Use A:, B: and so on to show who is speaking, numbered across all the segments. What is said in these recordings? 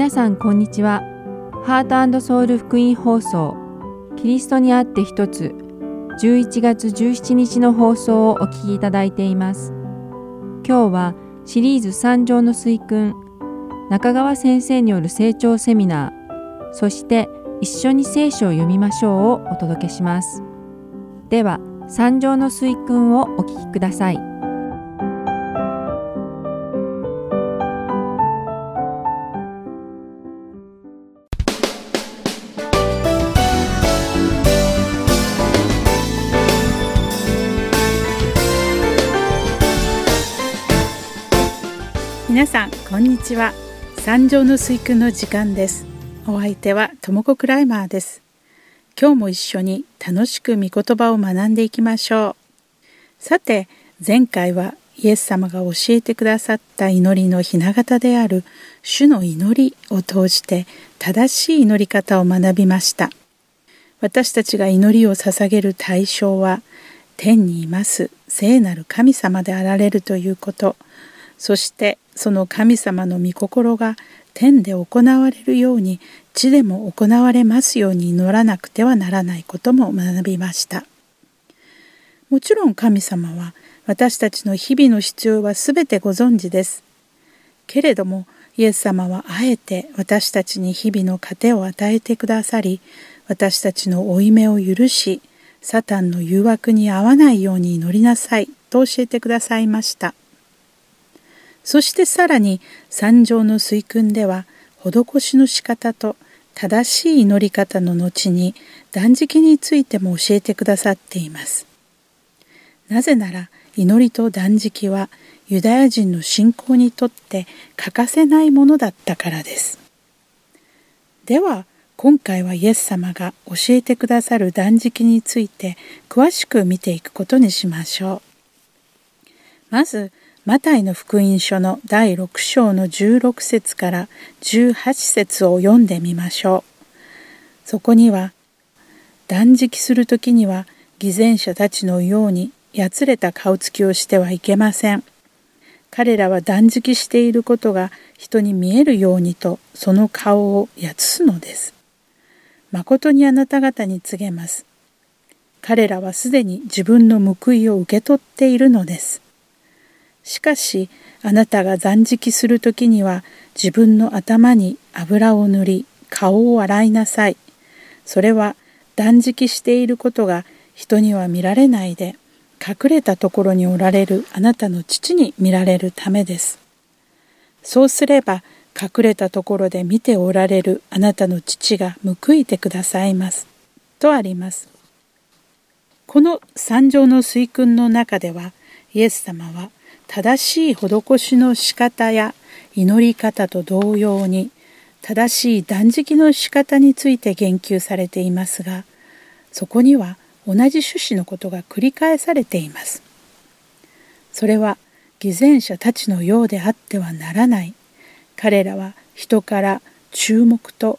A: 皆さんこんにちは。ハートソウル福音放送キリストにあって一つ11月17日の放送をお聞きいただいています。今日はシリーズ三条の水訓中川先生による成長セミナーそして一緒に聖書を読みましょうをお届けします。では三条の水訓をお聞きください。
B: にちは。三条の水訓の時間です。お相手はともこクライマーです。今日も一緒に楽しく御言葉を学んでいきましょう。さて前回はイエス様が教えてくださった祈りのひな形である主の祈りを通して正しい祈り方を学びました。私たちが祈りを捧げる対象は天にいます聖なる神様であられるということ。そしてその神様の御心が天で行われるように地でも行われますように祈らなくてはならないことも学びました。もちろん神様は私たちの日々の必要は全てご存知です。けれどもイエス様はあえて私たちに日々の糧を与えてくださり私たちの負い目を許しサタンの誘惑に合わないように祈りなさいと教えてくださいました。そしてさらに三条の水訓では施しの仕方と正しい祈り方の後に断食についても教えてくださっています。なぜなら祈りと断食はユダヤ人の信仰にとって欠かせないものだったからです。では今回はイエス様が教えてくださる断食について詳しく見ていくことにしましょう。まずマタイの福音書の第6章の16節から18節を読んでみましょう。そこには、断食する時には偽善者たちのようにやつれた顔つきをしてはいけません。彼らは断食していることが人に見えるようにとその顔をやつすのです。誠にあなた方に告げます。彼らはすでに自分の報いを受け取っているのです。しかしあなたが断食する時には自分の頭に油を塗り顔を洗いなさい。それは断食していることが人には見られないで隠れたところにおられるあなたの父に見られるためです。そうすれば隠れたところで見ておられるあなたの父が報いてくださいます。とあります。この三条の水訓の中ではイエス様は正しい施しの仕方や祈り方と同様に正しい断食の仕方について言及されていますがそこには同じ趣旨のことが繰り返されています。それは偽善者たちのようであってはならない彼らは人から注目と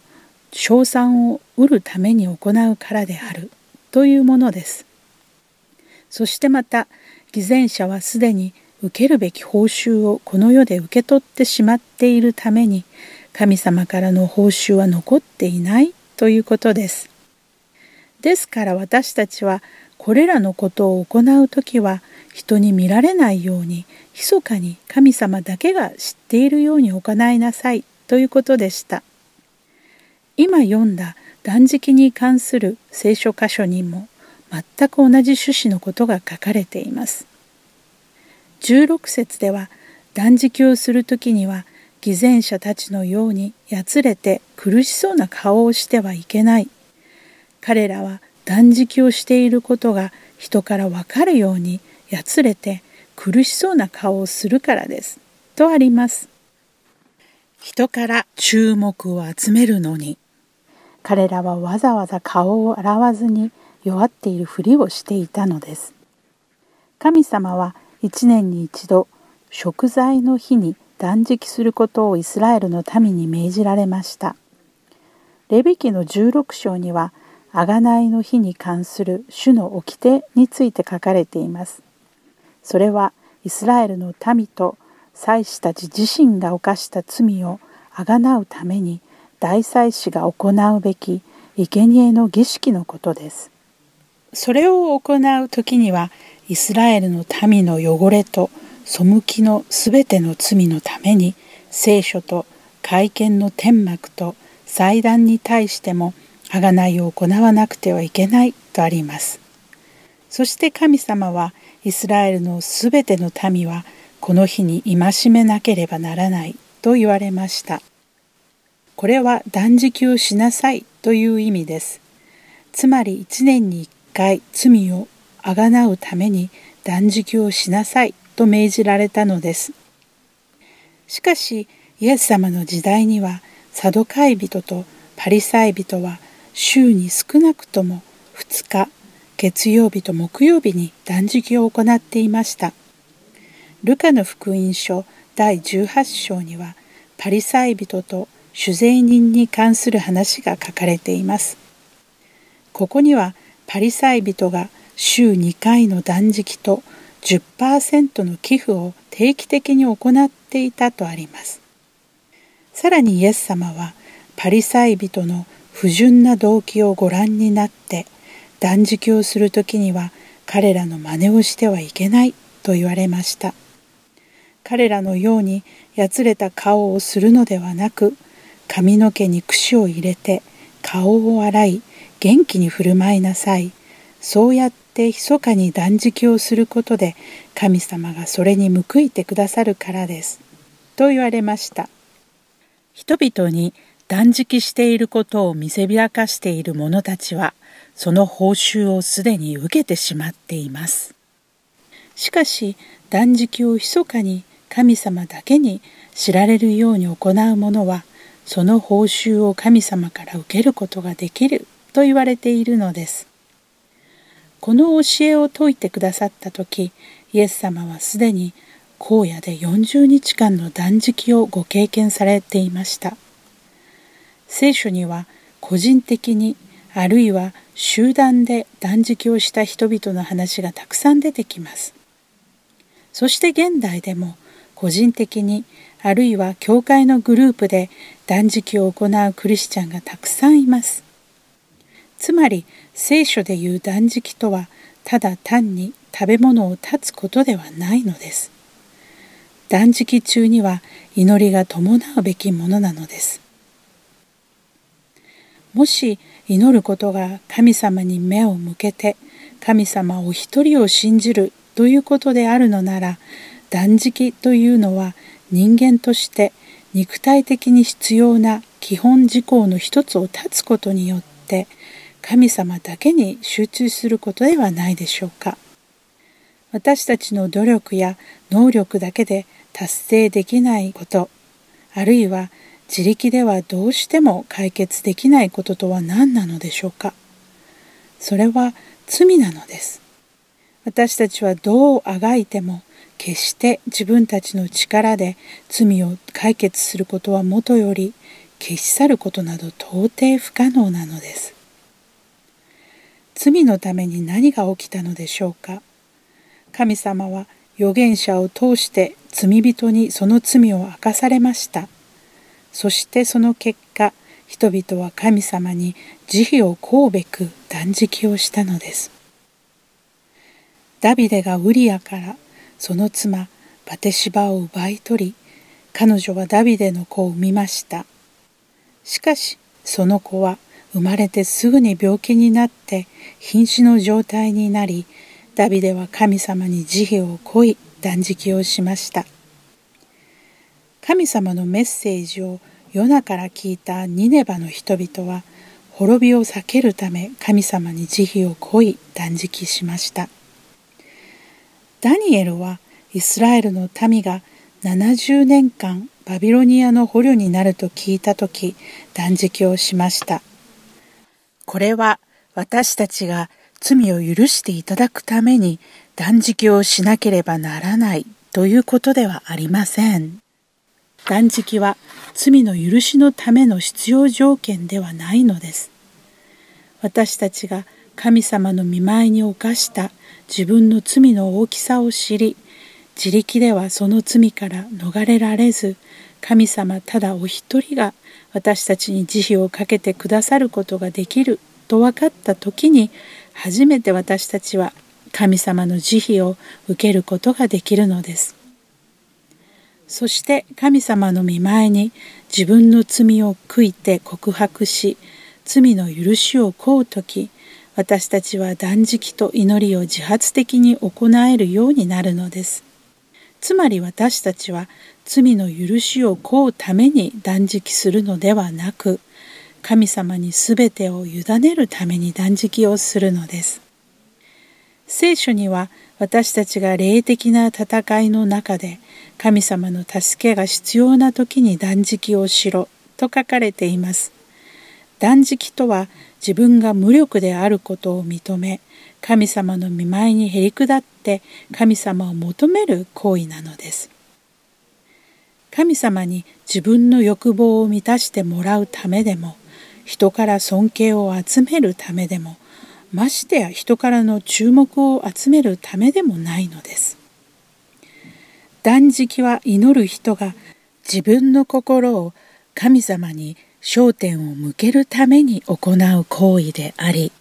B: 称賛を得るために行うからであるというものです。そしてまた偽善者はすでに受けるべき報酬をこの世で受け取ってしまっているために神様からの報酬は残っていないということです。ですから私たちはこれらのことを行う時は人に見られないように密かに神様だけが知っているように行いなさいということでした。今読んだ断食に関する聖書箇所にも全く同じ趣旨のことが書かれています。16節では断食をする時には偽善者たちのようにやつれて苦しそうな顔をしてはいけない。彼らは断食をしていることが人からわかるようにやつれて苦しそうな顔をするからです。とあります。人から注目を集めるのに彼らはわざわざ顔を洗わずに弱っているふりをしていたのです。神様は1年に一度食材の日に断食することをイスラエルの民に命じられました。レビ記の16章には贖いの日に関する主の掟について書かれています。それはイスラエルの民と祭司たち自身が犯した罪をあがなうために大祭司が行うべき生贄の儀式のことです。それを行う時にはイスラエルの民の汚れと背きのすべての罪のために聖書と会見の天幕と祭壇に対しても贖いを行わなくてはいけないとあります。そして神様はイスラエルのすべての民はこの日に戒めなければならないと言われました。これは断食をしなさいという意味です。つまり一年に一回罪をあがなうために断食をしなさいと命じられたのです。しかしイエス様の時代にはサドカイ人とパリサイ人は週に少なくとも2日月曜日と木曜日に断食を行っていました。ルカの福音書第18章にはパリサイ人と酒税人に関する話が書かれています。ここにはパリサイ人が週2回の断食と10%の寄付を定期的に行っていたとあります。さらにイエス様はパリサイ人の不純な動機をご覧になって断食をする時には彼らの真似をしてはいけないと言われました。彼らのようにやつれた顔をするのではなく髪の毛に櫛を入れて顔を洗い元気に振る舞いなさい。そうやって密かに断食をすることで神様がそれに報いてくださるからです。と言われました。人々に断食していることを見せびらかしている者たちはその報酬をすでに受けてしまっています。しかし断食を密かに神様だけに知られるように行う者はその報酬を神様から受けることができると言われているのです。この教えを説いてくださった時イエス様はすでに荒野で40日間の断食をご経験されていました。聖書には個人的にあるいは集団で断食をした人々の話がたくさん出てきます。そして現代でも個人的にあるいは教会のグループで断食を行うクリスチャンがたくさんいます。つまり聖書でいう断食とはただ単に食べ物を断つことではないのです。断食中には祈りが伴うべきものなのです。もし祈ることが神様に目を向けて神様お一人を信じるということであるのなら断食というのは人間として肉体的に必要な基本事項の一つを断つことによって神様だけに集中することではないでしょうか。私たちの努力や能力だけで達成できないこと、あるいは自力ではどうしても解決できないこととは何なのでしょうか。それは罪なのです。私たちはどうあがいても決して自分たちの力で罪を解決することはもとより消し去ることなど到底不可能なのです。罪のために何が起きたのでしょうか？神様は預言者を通して罪人にその罪を明かされました。そしてその結果人々は神様に慈悲を請うべく断食をしたのです。ダビデがウリアからその妻バテシバを奪い取り彼女はダビデの子を産みました。しかしその子は生まれてすぐに病気になって瀕死の状態になりダビデは神様に慈悲を乞い断食をしました。神様のメッセージを夜中から聞いたニネバの人々は滅びを避けるため神様に慈悲を乞い断食しました。ダニエルはイスラエルの民が70年間バビロニアの捕虜になると聞いた時断食をしました。これは私たちが罪を許していただくために断食をしなければならないということではありません。断食は罪の許しのための必要条件ではないのです。私たちが神様の見舞いに犯した自分の罪の大きさを知り、自力ではその罪から逃れられず、神様ただお一人が私たちに慈悲をかけてくださることができると分かった時に初めて私たちは神様の慈悲を受けることができるのです。そして神様の見前に自分の罪を悔いて告白し罪の許しを請う時私たちは断食と祈りを自発的に行えるようになるのです。つまり私たちは罪の許しを請うために断食するのではなく神様に全てを委ねるために断食をするのです。聖書には私たちが霊的な戦いの中で神様の助けが必要な時に断食をしろと書かれています。断食とは自分が無力であることを認め神様の見舞いにへり下って神様を求める行為なのです。神様に自分の欲望を満たしてもらうためでも人から尊敬を集めるためでもましてや人からの注目を集めるためでもないのです。断食は祈る人が自分の心を神様に焦点を向けるために行う行為であり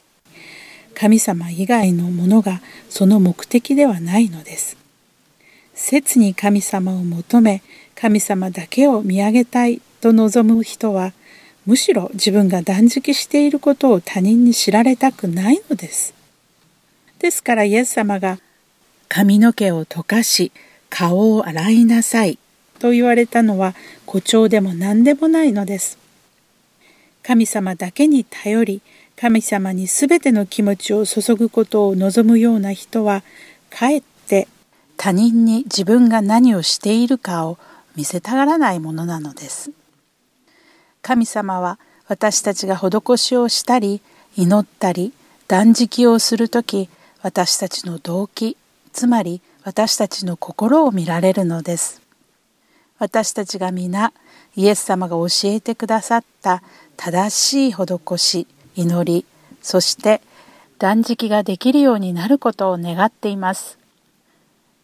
B: 神様以外のものがその目的ではないのです。切に神様を求め神様だけを見上げたいと望む人はむしろ自分が断食していることを他人に知られたくないのです。ですからイエス様が髪の毛を溶かし顔を洗いなさいと言われたのは誇張でも何でもないのです。神様だけに頼り神様に全ての気持ちを注ぐことを望むような人はかえって他人に自分が何をしているかを見せたがらないものなのです。神様は私たちが施しをしたり祈ったり断食をする時私たちの動機つまり私たちの心を見られるのです。私たちが皆イエス様が教えてくださった正しい施し祈りそして断食ができるようになることを願っています。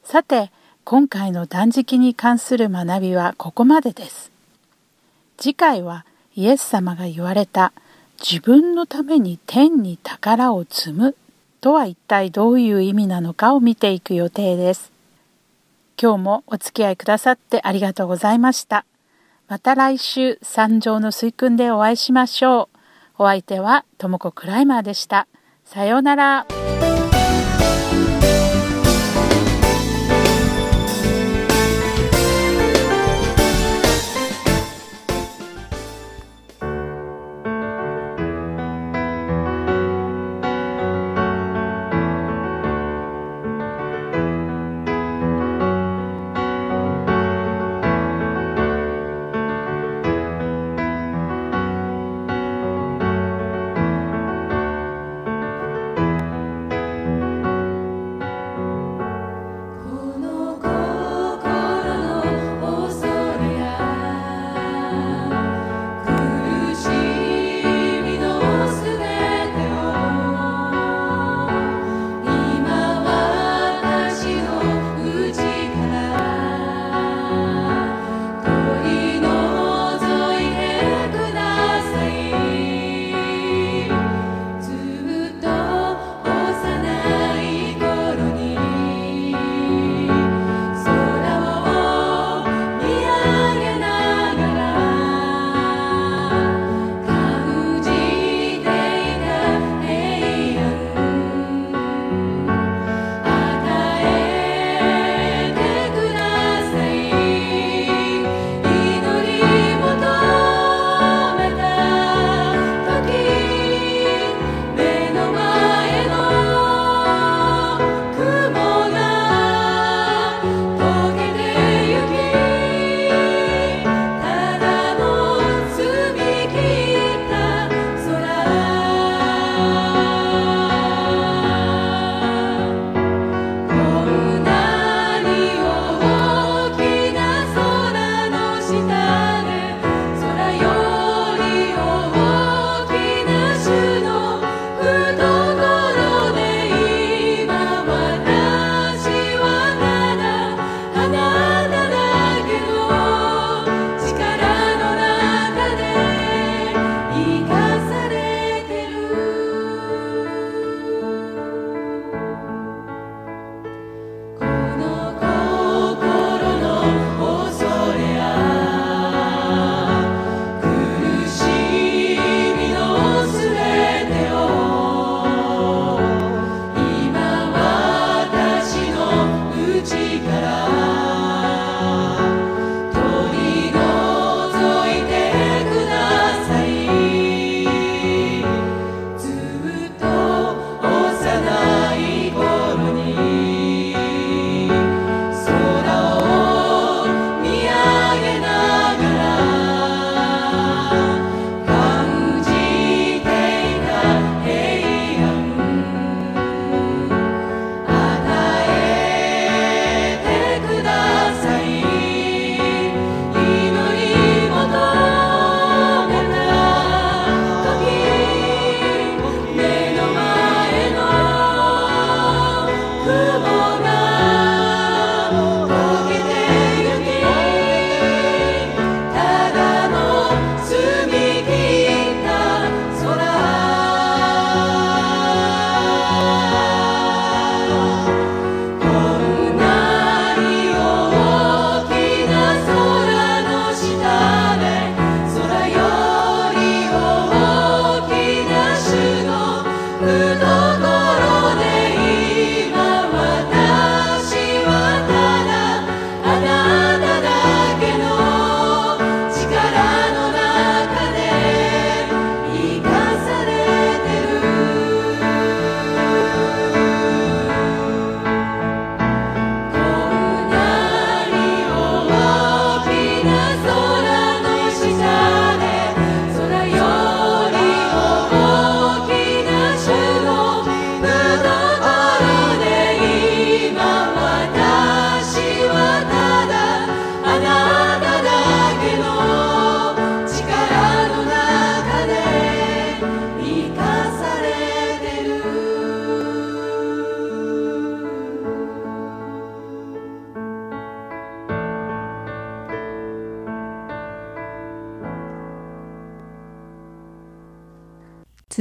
B: さて今回の断食に関する学びはここまでです。次回はイエス様が言われた自分のために天に宝を積むとは一体どういう意味なのかを見ていく予定です。今日もお付き合いくださってありがとうございました。また来週三条の水訓でお会いしましょう。お相手はともこクライマーでした。さようなら。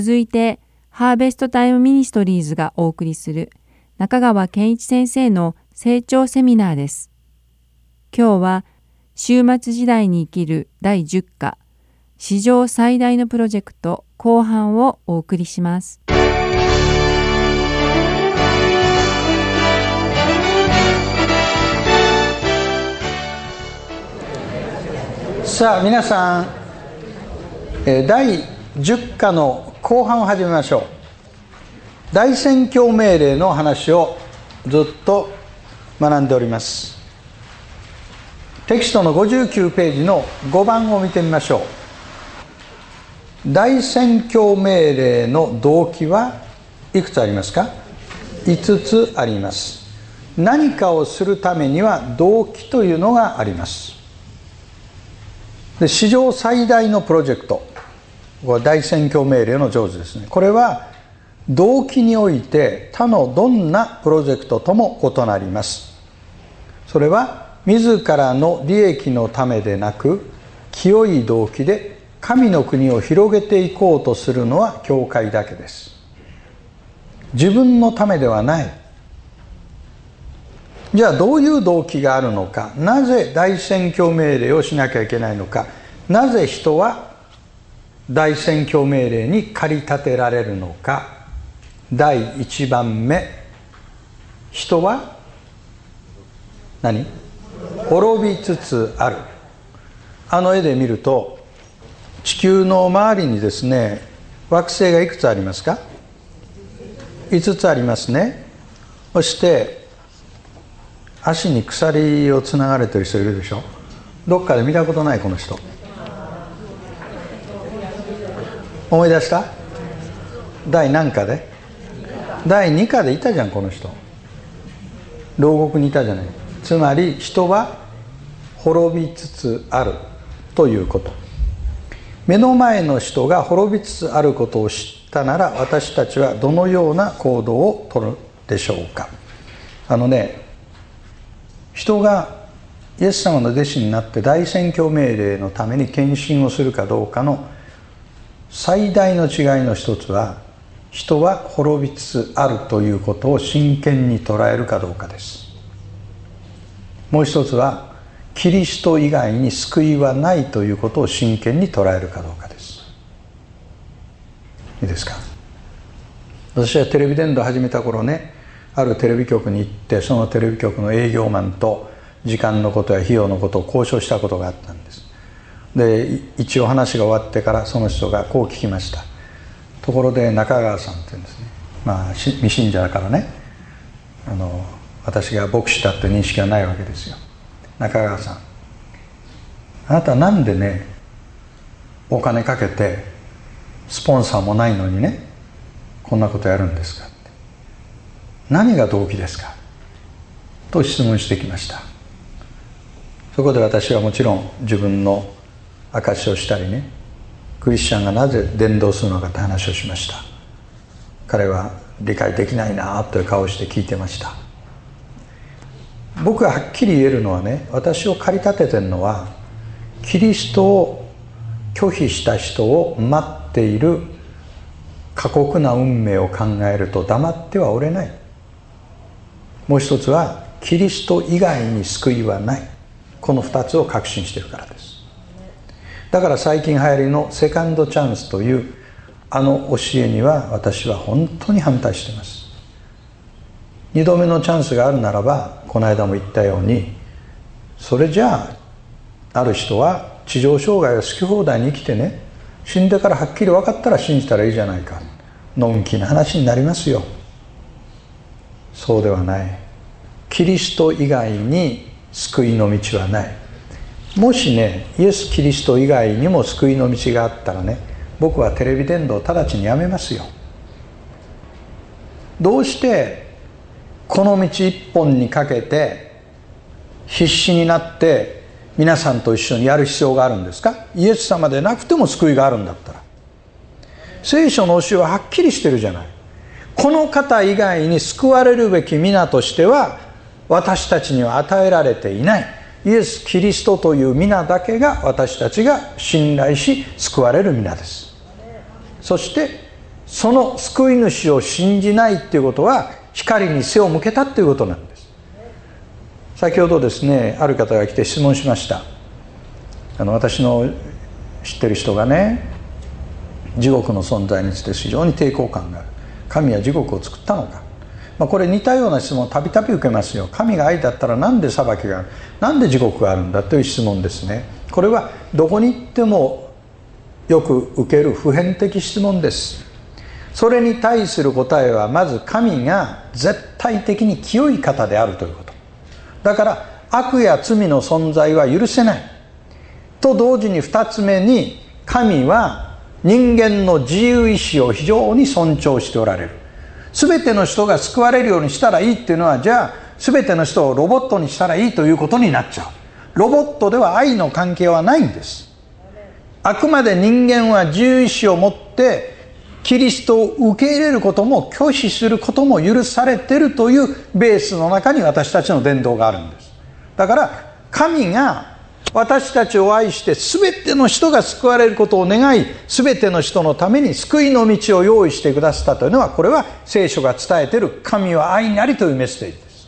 A: 続いて、ハーベストタイムミニストリーズがお送りする中川健一先生の成長セミナーです。今日は、終末時代に生きる第10課、史上最大のプロジェクト後半をお送りします。
C: さあ皆さん第10課の後半を始めましょう。大宣教命令の話をずっと学んでおります。テキストの59ページの5番を見てみましょう。大宣教命令の動機はいくつありますか？5つあります。何かをするためには動機というのがあります。で史上最大のプロジェクト。これ大宣教命令の上手ですね。これは動機において他のどんなプロジェクトとも異なります。それは自らの利益のためでなく清い動機で神の国を広げていこうとするのは教会だけです。自分のためではない。じゃあどういう動機があるのか。なぜ大宣教命令をしなきゃいけないのか。なぜ人は大宣教命令に駆り立てられるのか。第1番目。人は何？滅びつつある。あの絵で見ると地球の周りにですね惑星がいくつありますか？5つありますね。そして足に鎖をつながれてる人いるでしょ？どっかで見たことないこの人。思い出した？第何課で？第2課でいたじゃんこの人。牢獄にいたじゃない。つまり人は滅びつつあるということ。目の前の人が滅びつつあることを知ったなら私たちはどのような行動をとるでしょうか。あのね人がイエス様の弟子になって大宣教命令のために献身をするかどうかの最大の違いの一つは人は滅びつつあるということを真剣に捉えるかどうかです。もう一つはキリスト以外に救いはないということを真剣に捉えるかどうかです。いいですか？私はテレビ伝道始めた頃ねあるテレビ局に行ってそのテレビ局の営業マンと時間のことや費用のことを交渉したことがあったんです。で一応話が終わってからその人がこう聞きました。ところで中川さんって言うんですね。まあ未信者だからね。あの私が牧師だって認識はないわけですよ。中川さん。あなたなんでねお金かけてスポンサーもないのにねこんなことやるんですか何が動機ですか。と質問してきました。そこで私はもちろん自分の証しをしたりね。クリスチャンがなぜ伝道するのかって話をしました。彼は理解できないなという顔をして聞いてました。僕がはっきり言えるのはね私を駆り立ててるのはキリストを拒否した人を待っている過酷な運命を考えると黙ってはおれない。もう一つはキリスト以外に救いはない。この2つを確信しているからです。だから最近流行りのセカンドチャンスというあの教えには私は本当に反対しています。2度目のチャンスがあるならばこの間も言ったようにそれじゃあある人は地上障害を好き放題に生きてね死んでからはっきり分かったら信じたらいいじゃないかのんきな話になりますよ。そうではない。キリスト以外に救いの道はない。もしねイエス・キリスト以外にも救いの道があったらね僕はテレビ伝道直ちにやめますよ。どうしてこの道一本にかけて必死になって皆さんと一緒にやる必要があるんですか？イエス様でなくても救いがあるんだったら。聖書の教えははっきりしてるじゃない。この方以外に救われるべき皆としては私たちには与えられていない。イエス・キリストという皆だけが私たちが信頼し救われる皆です。そしてその救い主を信じないっていうことは光に背を向けたっていうことなんです。先ほどですねある方が来て質問しました。あの私の知ってる人がね地獄の存在について非常に抵抗感がある。神は地獄を作ったのか、まあ、これ似たような質問をたびたび受けますよ。神が愛だったら何で裁きがある何で地獄があるんだという質問ですね。これはどこに行ってもよく受ける普遍的質問です。それに対する答えはまず神が絶対的に清い方であるということ。だから悪や罪の存在は許せない。と同時に2つ目に神は人間の自由意志を非常に尊重しておられる。全ての人が救われるようにしたらいいっていうのはじゃあ全ての人をロボットにしたらいいということになっちゃう。ロボットでは愛の関係はないんです。あくまで人間は自由意志を持ってキリストを受け入れることも拒否することも許されてるというベースの中に私たちの伝道があるんです。だから神が私たちを愛して全ての人が救われることを願い全ての人のために救いの道を用意してくださったというのはこれは聖書が伝えている神は愛なりというメッセージです。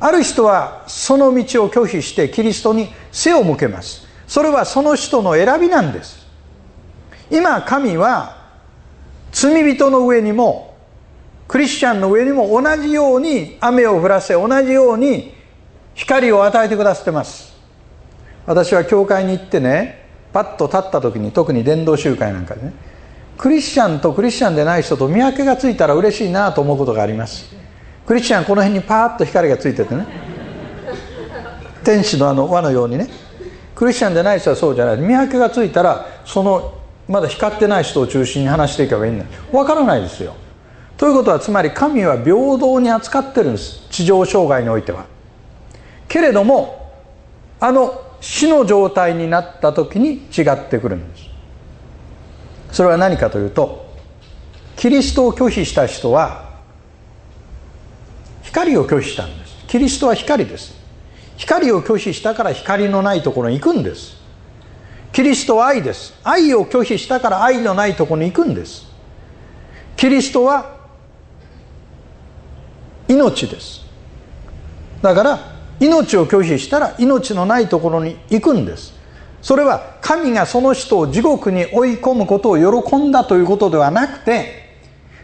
C: ある人はその道を拒否してキリストに背を向けます。それはその人の選びなんです。今神は罪人の上にもクリスチャンの上にも同じように雨を降らせ同じように光を与えてくださってます。私は教会に行ってねパッと立った時に特に伝道集会なんかでねクリスチャンとクリスチャンでない人と見分けがついたら嬉しいなと思うことがあります。クリスチャンこの辺にパーッと光がついててね天使のあの輪のようにねクリスチャンでない人はそうじゃない。見分けがついたらそのまだ光ってない人を中心に話していけばいいんだ。分からないですよ。ということはつまり神は平等に扱ってるんです。地上障害においては。けれどもあの死の状態になった時に違ってくるんです。それは何かというとキリストを拒否した人は光を拒否したんです。キリストは光です。光を拒否したから光のないところに行くんです。キリストは愛です。愛を拒否したから愛のないところに行くんです。キリストは命です。だから命を拒否したら命のないところに行くんです。それは神がその人を地獄に追い込むことを喜んだということではなくて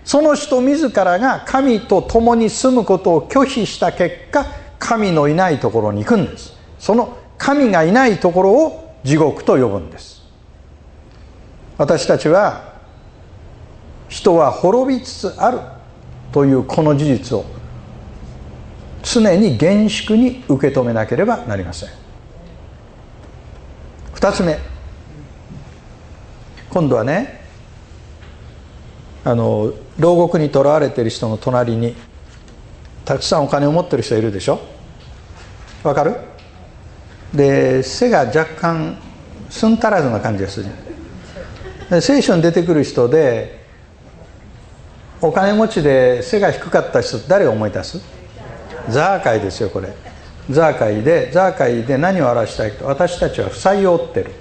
C: その人自らが神と共に住むことを拒否した結果神のいないところに行くんです。その神がいないところを地獄と呼ぶんです。私たちは人は滅びつつあるというこの事実を常に厳粛に受け止めなければなりません。2つ目。今度はねあの牢獄にとらわれている人の隣にたくさんお金を持ってる人いるでしょ？わかる？で背が若干すん足らずな感じがする聖書に出てくる人でお金持ちで背が低かった人誰が思い出す？ザーカイですよこれ。ザーカイでザーカイで何を表したいか私たちは負債を負ってる。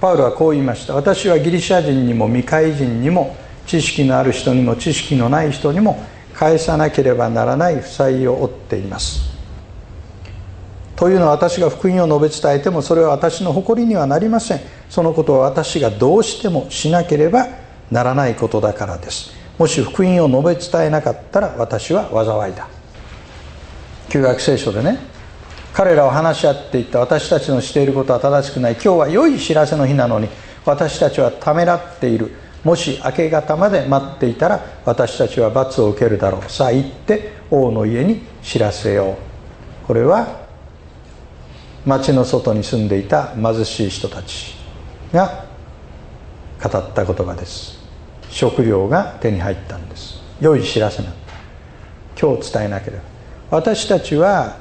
C: パウロはこう言いました。私はギリシャ人にも未開人にも知識のある人にも知識のない人にも返さなければならない負債を負っています。というのは私が福音を述べ伝えてもそれは私の誇りにはなりません。そのことは私がどうしてもしなければならないことだからです。もし福音を述べ伝えなかったら私は災いだ。旧約聖書でね彼らを話し合っていった私たちのしていることは正しくない今日は良い知らせの日なのに私たちはためらっている。もし明け方まで待っていたら私たちは罰を受けるだろう。さあ行って王の家に知らせよう。これは町の外に住んでいた貧しい人たちが語った言葉です。食料が手に入ったんです。良い知らせなんだ。今日伝えなければ。私たちは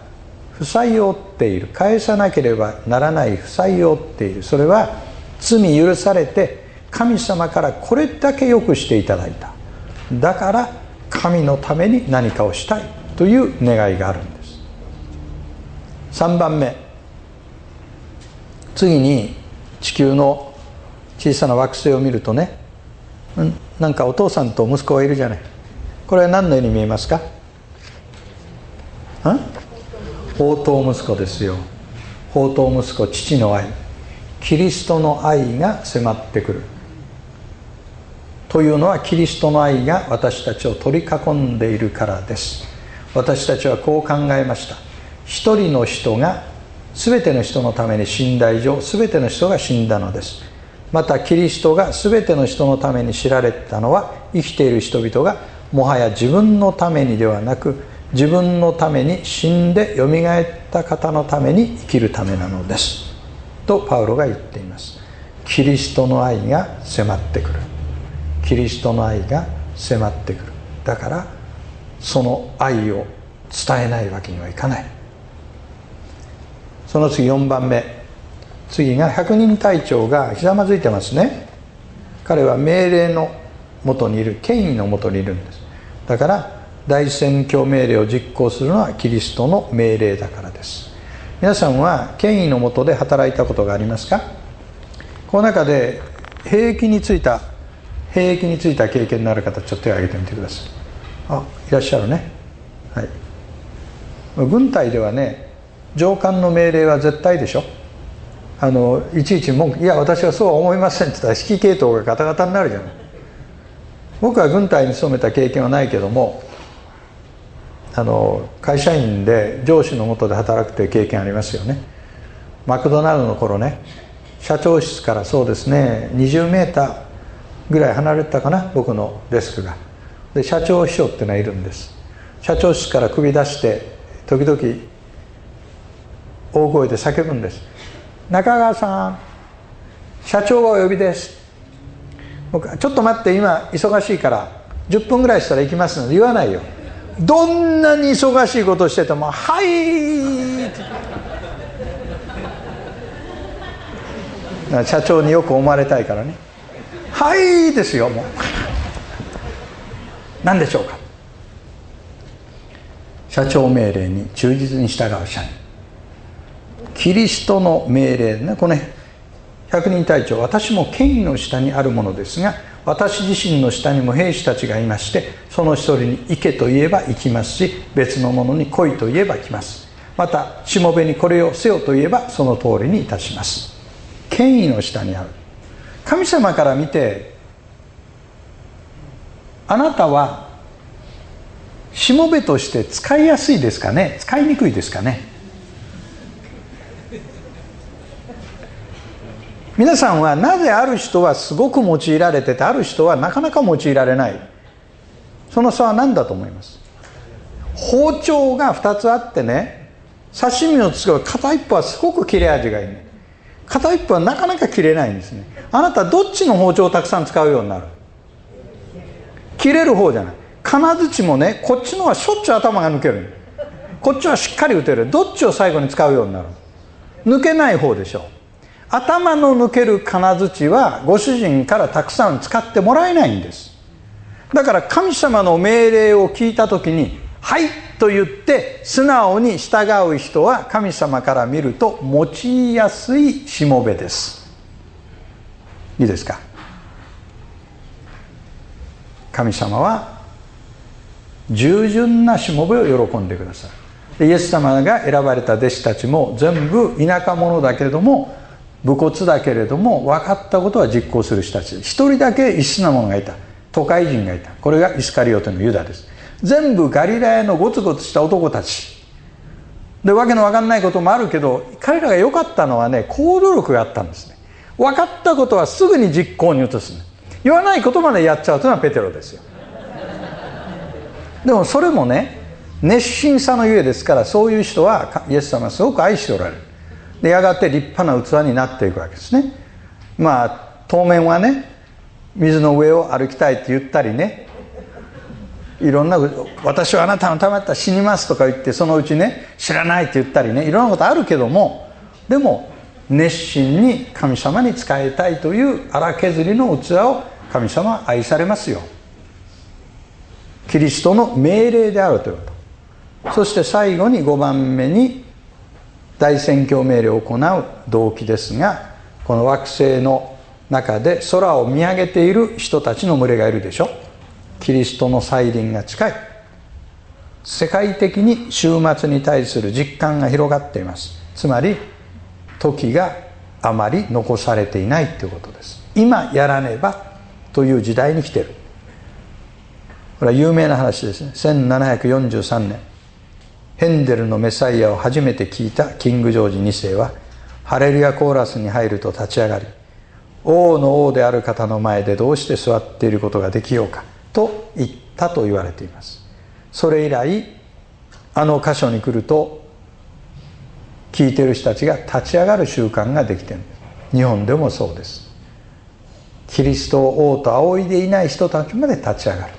C: 負債を負っている。返さなければならない負債を負っている。それは罪許されて神様からこれだけ良くしていただいた。だから神のために何かをしたい。という願いがあるんです。3番目。次に地球の小さな惑星を見るとねなんかお父さんと息子がいるじゃない。これは何のように見えますか？宝刀息子ですよ。宝刀息子父の愛。キリストの愛が迫ってくる。というのはキリストの愛が私たちを取り囲んでいるからです。私たちはこう考えました。一人の人が全ての人のために死んだ以上全ての人が死んだのです。またキリストが全ての人のために知られたのは生きている人々がもはや自分のためにではなく自分のために死んでよみがえった方のために生きるためなのです。とパウロが言っています。キリストの愛が迫ってくる。キリストの愛が迫ってくる。だからその愛を伝えないわけにはいかない。その次4番目。次が百人隊長がひざまずいてますね。彼は命令のもとにいる権威のもとにいるんです。だから大宣教命令を実行するのはキリストの命令だからです。皆さんは権威のもとで働いたことがありますか？この中で兵役についた兵役についた経験のある方ちょっと手を挙げてみてください。あいらっしゃるね。はい。軍隊ではね上官の命令は絶対でしょ。あのいちいち文句「いや私はそうは思いません」って言ったら指揮系統がガタガタになるじゃない。僕は軍隊に勤めた経験はないけどもあの会社員で上司のもとで働くという経験ありますよね。マクドナルドの頃ね社長室からそうですね20メーターぐらい離れたかな僕のデスクが。で社長秘書っていうのはいるんです。社長室から首出して時々大声で叫ぶんです。中川さん社長がお呼びです。僕ちょっと待って今忙しいから10分ぐらいしたら行きますので言わないよ。どんなに忙しいことしてても「はい」社長によく思われたいからね「はい」ですよもう。何でしょうか。社長命令に忠実に従う社員。キリストの命令ねこの百人隊長私も権威の下にあるものですが私自身の下にも兵士たちがいましてその一人に行けと言えば行きますし別の者に来いと言えば来ます。またしもべにこれをせよと言えばその通りにいたします。権威の下にある。神様から見てあなたはしもべとして使いやすいですかね？使いにくいですかね？皆さんはなぜある人はすごく用いられててある人はなかなか用いられない？その差は何だと思います？包丁が2つあってね刺身を使う片一方はすごく切れ味がいいね。片一方はなかなか切れないんですね。あなたどっちの包丁をたくさん使うようになる？切れる方じゃない。金槌もねこっちのはしょっちゅう頭が抜ける。こっちはしっかり打てる。どっちを最後に使うようになる？抜けない方でしょ頭の抜ける金槌はご主人からたくさん使ってもらえないんです。だから神様の命令を聞いた時に「はい」と言って素直に従う人は神様から見ると用いやすいしもべです。いいですか？神様は従順なしもべを喜んでください。イエス様が選ばれた弟子たちも全部田舎者だけれども武骨だけれども分かったことは実行する人たち。一人だけ異質な者がいた。都会人がいた。これがイスカリオテのユダです。全部ガリラヤのゴツゴツした男たち。でわけの分かんないこともあるけど彼らが良かったのはね行動力があったんですね。分かったことはすぐに実行に移す、ね、言わないことまでやっちゃうというのはペテロですよ。でもそれもね熱心さのゆえですからそういう人はイエス様はすごく愛しておられる。でやがて立派な器になっていくわけですね。まあ当面はね水の上を歩きたいって言ったりね。いろんな私はあなたのためだったら死にますとか言ってそのうちね知らないって言ったりね。いろんなことあるけどもでも熱心に神様に仕えたいという荒削りの器を神様は愛されますよ。キリストの命令であるということ。そして最後に5番目に大宣教命令を行う動機ですがこの惑星の中で空を見上げている人たちの群れがいるでしょ。キリストの再臨が近い。世界的に終末に対する実感が広がっています。つまり時があまり残されていないということです。今やらねばという時代に来てる。これは有名な話ですね。1743年。ヘンデルのメサイアを初めて聞いたキング・ジョージ2世はハレルヤコーラスに入ると立ち上がり王の王である方の前でどうして座っていることができようかと言ったと言われています。それ以来あの箇所に来ると聞いてる人たちが立ち上がる習慣ができてる。日本でもそうです。キリストを王と仰いでいない人たちまで立ち上がる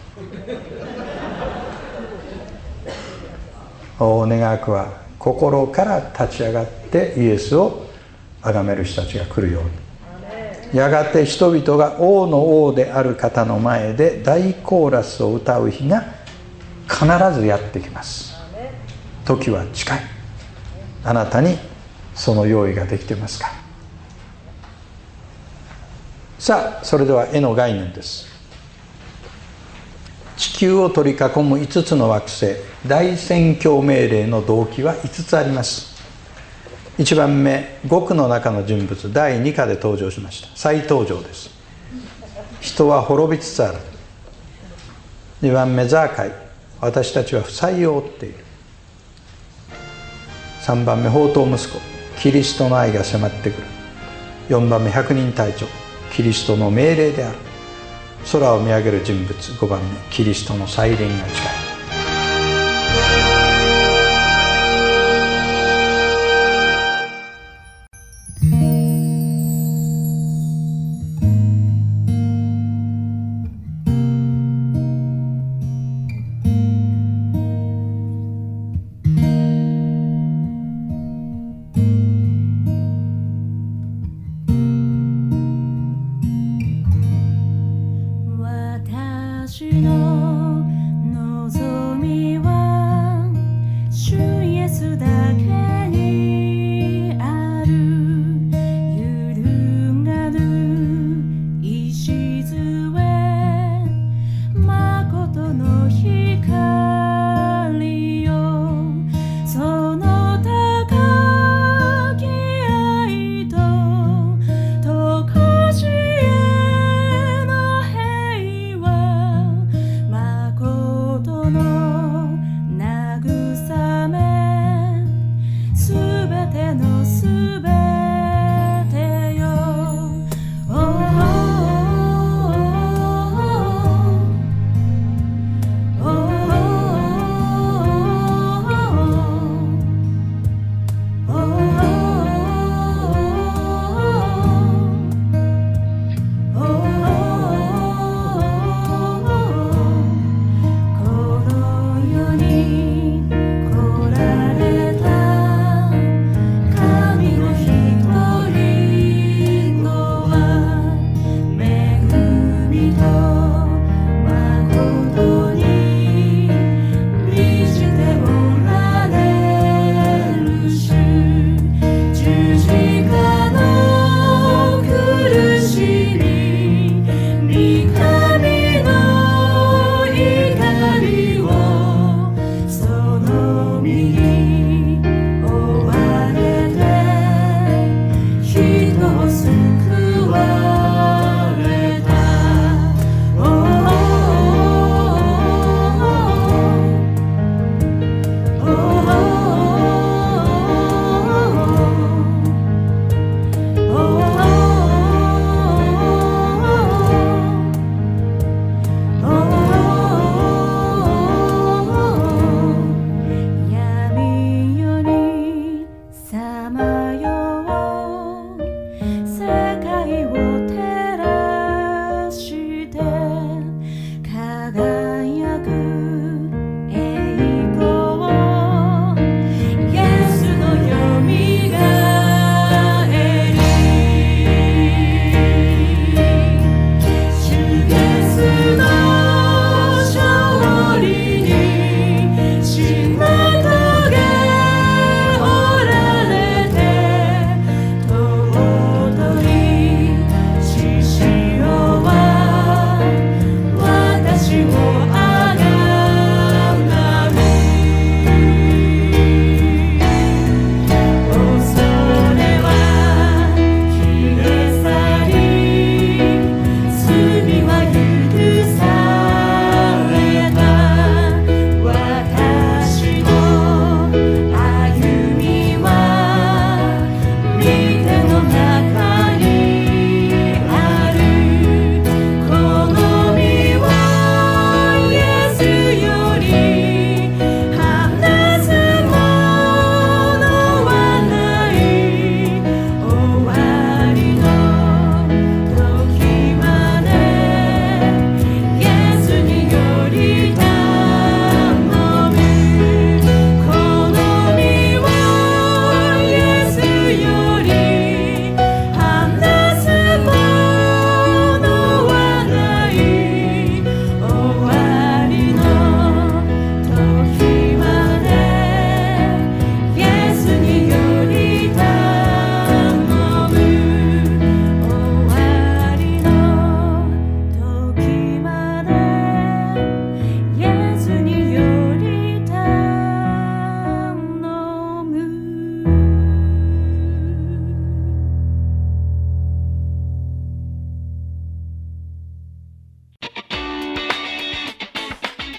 C: お願くは心から立ち上がってイエスを崇める人たちが来るように。やがて人々が王の王である方の前で大コーラスを歌う日が必ずやってきます。時は近い。あなたにその用意ができてますか。さあそれでは絵の概念です。地球を取り囲む5つの惑星大宣教命令の動機は5つあります。1番目5区の中の人物第2課で登場しました。再登場です。人は滅びつつある。2番目ザーカイ。私たちは負債を負っている3番目宝刀息子。キリストの愛が迫ってくる。4番目百人隊長。キリストの命令である。空を見上げる人物5番目キリストの再臨が近い。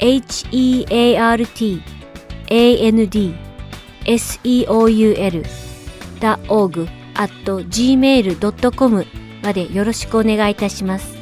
D: heartandseoul.org at gmail.com までよろしくお願いいたします。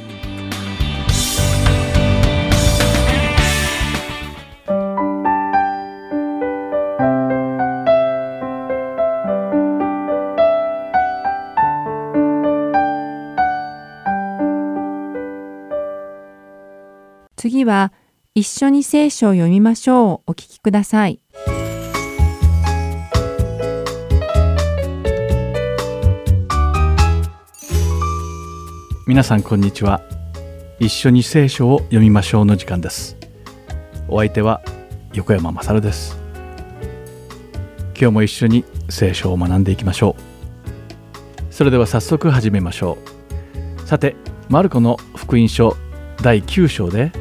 A: 次は一緒に聖書を読みましょうお聞きください。
E: 皆さんこんにちは。一緒に聖書を読みましょうの時間です。お相手は横山まさるです。今日も一緒に聖書を学んでいきましょう。それでは早速始めましょう。さて、マルコの福音書第9章で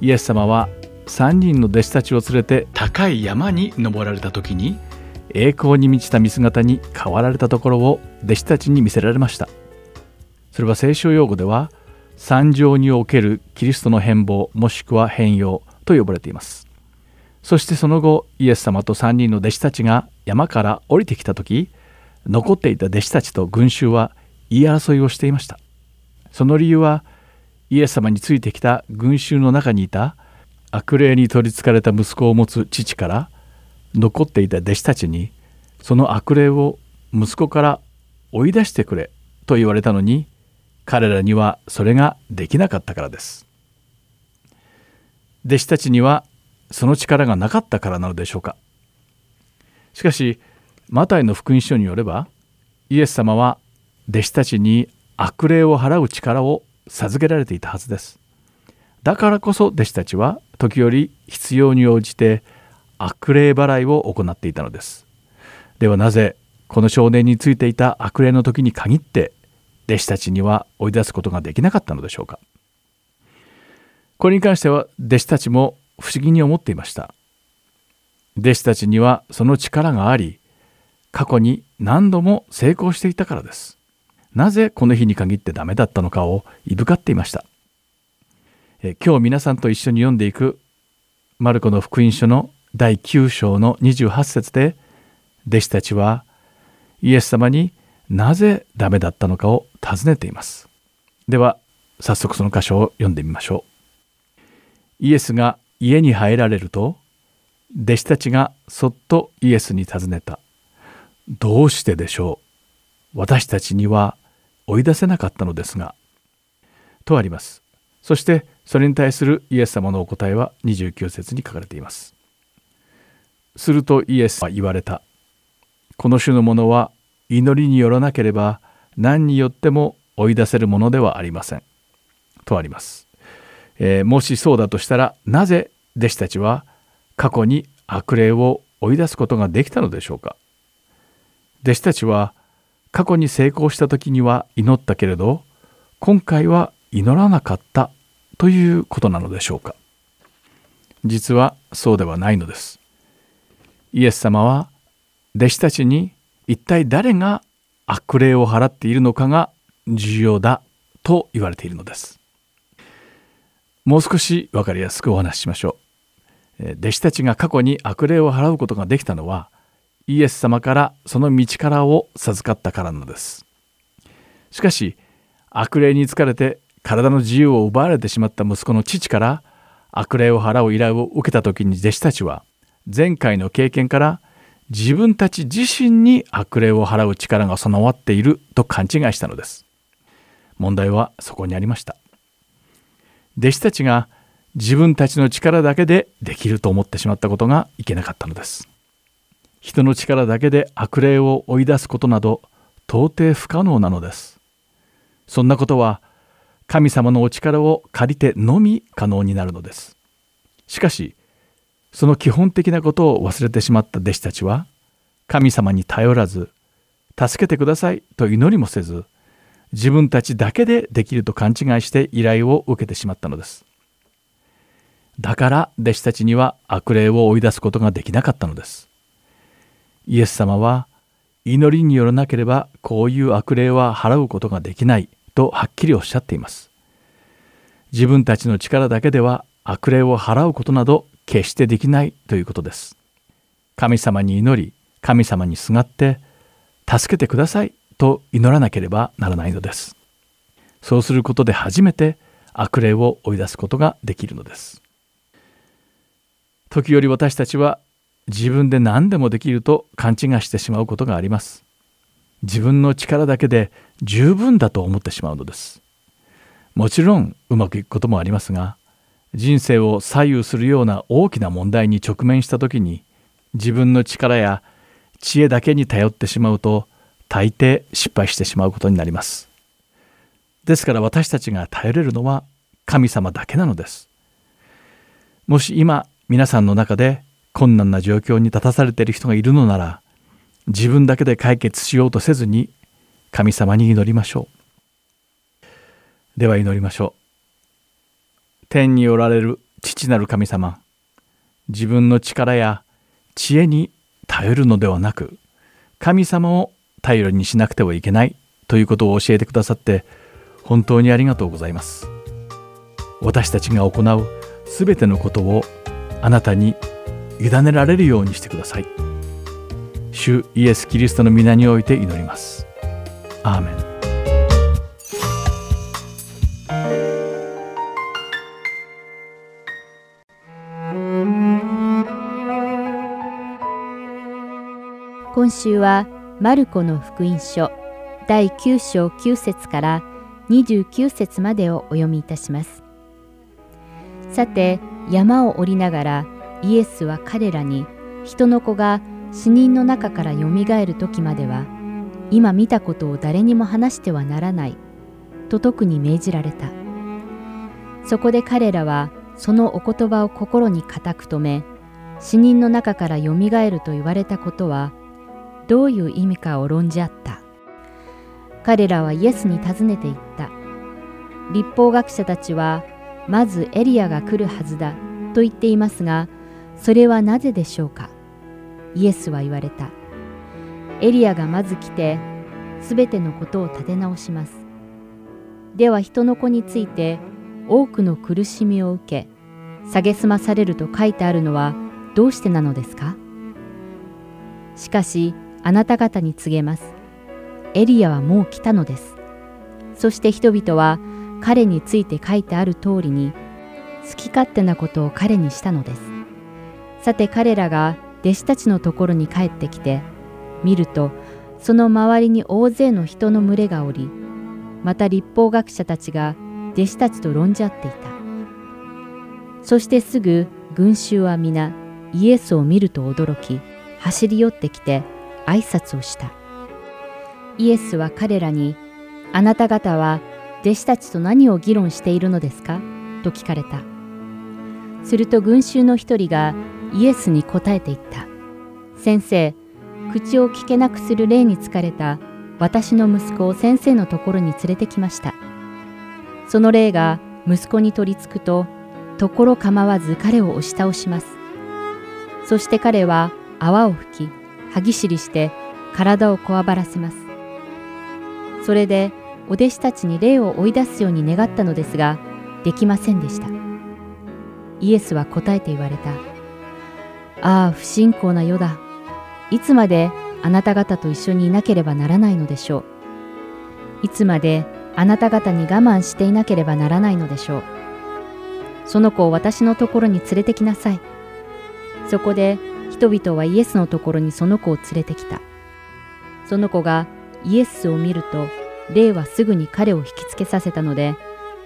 E: イエス様は3人の弟子たちを連れて高い山に登られた時に栄光に満ちた見姿に変わられたところを弟子たちに見せられました。それは聖書用語では山上におけるキリストの変貌もしくは変容と呼ばれています。そしてその後イエス様と3人の弟子たちが山から降りてきた時残っていた弟子たちと群衆は言い争いをしていました。その理由はイエス様についてきた群衆の中にいた悪霊に取りつかれた息子を持つ父から残っていた弟子たちにその悪霊を息子から追い出してくれと言われたのに彼らにはそれができなかったからです。弟子たちにはその力がなかったからなのでしょうか。しかしマタイの福音書によればイエス様は弟子たちに悪霊を払う力を授けられていたはずです。だからこそ弟子たちは時折必要に応じて悪霊払いを行っていたのです。ではなぜこの少年についていた悪霊の時に限って弟子たちには追い出すことができなかったのでしょうかこれに関しては弟子たちも不思議に思っていました。弟子たちにはその力があり過去に何度も成功していたからです。なぜこの日に限ってダメだったのかをいぶかっていました。え今日皆さんと一緒に読んでいくマルコの福音書の第9章の28節で弟子たちはイエス様になぜダメだったのかを尋ねています。では早速その箇所を読んでみましょう。イエスが家に入られると弟子たちがそっとイエスに尋ねた。どうしてでしょう？私たちには追い出せなかったのですがとあります。そしてそれに対するイエス様のお答えは29節に書かれています。するとイエスは言われた。この種のものは祈りによらなければ何によっても追い出せるものではありません。とあります、えー、もしそうだとしたらなぜ弟子たちは過去に悪霊を追い出すことができたのでしょうか。弟子たちは過去に成功した時には祈ったけれど今回は祈らなかったということなのでしょうか。実はそうではないのです。イエス様は弟子たちに一体誰が悪霊を払っているのかが重要だと言われているのです。もう少し分かりやすくお話ししましょう。弟子たちが過去に悪霊を払うことができたのはイエス様からその道からを授かったからなのです。しかし悪霊に疲れて体の自由を奪われてしまった息子の父から悪霊を払う依頼を受けた時に弟子たちは前回の経験から自分たち自身に悪霊を払う力が備わっていると勘違いしたのです。問題はそこにありました。弟子たちが自分たちの力だけでできると思ってしまったことがいけなかったのです。人の力だけで悪霊を追い出すことなど到底不可能なのです。そんなことは神様のお力を借りてのみ可能になるのです。しかしその基本的なことを忘れてしまった弟子たちは神様に頼らず助けてくださいと祈りもせず自分たちだけでできると勘違いして依頼を受けてしまったのですだから弟子たちには悪霊を追い出すことができなかったのですイエス様は祈りによらなければこういう悪霊は払うことができないとはっきりおっしゃっています。自分たちの力だけでは悪霊を払うことなど決してできないということです。神様に祈り神様にすがって助けてくださいと祈らなければならないのです。そうすることで初めて悪霊を追い出すことができるのです。時折私たちは自分で何でもできると勘違いしてしまうことがあります。自分の力だけで十分だと思ってしまうのです。もちろんうまくいくこともありますが人生を左右するような大きな問題に直面した時に自分の力や知恵だけに頼ってしまうと大抵失敗してしまうことになります。ですから私たちが頼れるのは神様だけなのです。もし今皆さんの中で困難な状況に立たされている人がいるのなら自分だけで解決しようとせずに神様に祈りましょう。では祈りましょう。天におられる父なる神様自分の力や知恵に頼るのではなく神様を頼りにしなくてはいけないということを教えてくださって本当にありがとうございます。私たちが行うすべてのことをあなたに委ねられるようにしてください。主イエス・キリストの皆において祈ります。アーメン。
D: 今週はマルコの福音書第9章9節から29節までをお読みいたします。さて山を降りながらイエスは彼らに人の子が死人の中からよみがえる。時までは今見たことを誰にも話してはならない。と特に命じられた。そこで彼らはそのお言葉を心に固く留め死人の中からよみがえると言われたことはどういう意味かを論じ合った。彼らはイエスに尋ねていった。立法学者たちはまずエリアが来るはずだと言っていますがそれはなぜでしょうか？イエスは言われたエリアがまず来てすべてのことを立て直しますでは人の子について多くの苦しみを受け蔑まされると書いてあるのはどうしてなのですか？しかしあなた方に告げます。エリアはもう来たのです。そして人々は彼について書いてある通りに好き勝手なことを彼にしたのです。さて彼らが弟子たちのところに帰ってきて見るとその周りに大勢の人の群れがおりまた立法学者たちが弟子たちと論じ合っていた。そしてすぐ群衆は皆イエスを見ると驚き走り寄ってきて挨拶をした。イエスは彼らに、あなた方は弟子たちと何を議論しているのですか？と聞かれた。すると群衆の一人がイエスに答えて言った。先生、口を聞けなくする霊に疲れた私の息子を先生のところに連れてきました。その霊が息子に取り付くと、ところ構わず彼を押し倒します。そして彼は泡を吹き、歯ぎしりして体をこわばらせます。それでお弟子たちに霊を追い出すように願ったのですが、できませんでした。イエスは答えて言われた。ああ、不信仰な世だ。いつまであなた方と一緒にいなければならないのでしょう。いつまであなた方に我慢していなければならないのでしょう。その子を私のところに連れてきなさい。そこで人々はイエスのところにその子を連れてきた。その子がイエスを見ると、霊はすぐに彼を引きつけさせたので、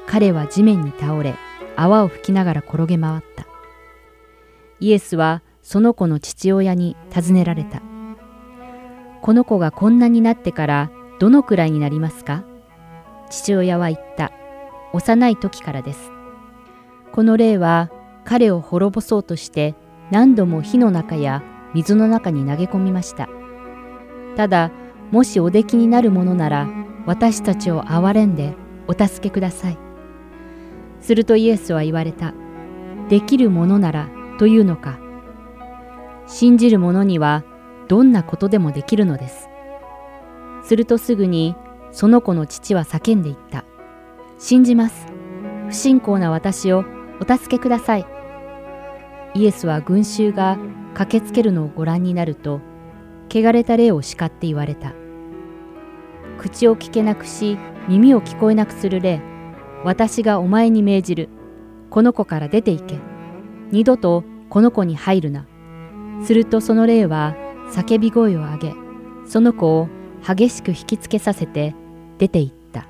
D: 彼は地面に倒れ、泡を吹きながら転げ回った。イエスはその子の父親に尋ねられた。この子がこんなになってからどのくらいになりますか？父親は言った。幼い時からです。この霊は彼を滅ぼそうとして何度も火の中や水の中に投げ込みました。ただ、もしお出来になるものなら、私たちを憐れんでお助けください。するとイエスは言われた。できるものならというのか？信じる者にはどんなことでもできるのです。するとすぐにその子の父は叫んでいった。信じます。不信仰な私をお助けください。イエスは群衆が駆けつけるのをご覧になると、汚れた霊を叱って言われた。口を聞けなくし、耳を聞こえなくする霊、私がお前に命じる。この子から出て行け。二度とこの子に入るな。するとその霊は叫び声を上げ、その子を激しく引きつけさせて出て行った。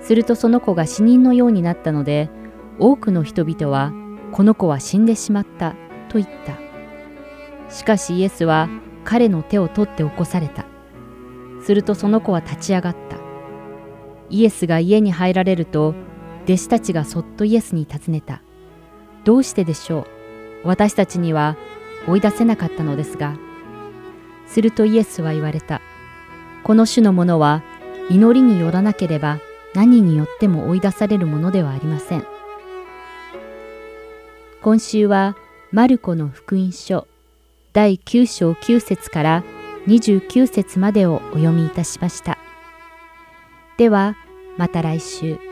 D: するとその子が死人のようになったので、多くの人々は、この子は死んでしまったと言った。しかしイエスは彼の手を取って起こされた。するとその子は立ち上がった。イエスが家に入られると、弟子たちがそっとイエスに尋ねた。どうしてでしょう？私たちには追い出せなかったのですが。するとイエスは言われた。この種のものは祈りによらなければ何によっても追い出されるものではありません。今週はマルコの福音書第9章9節から29節までをお読みいたしました。ではまた来週。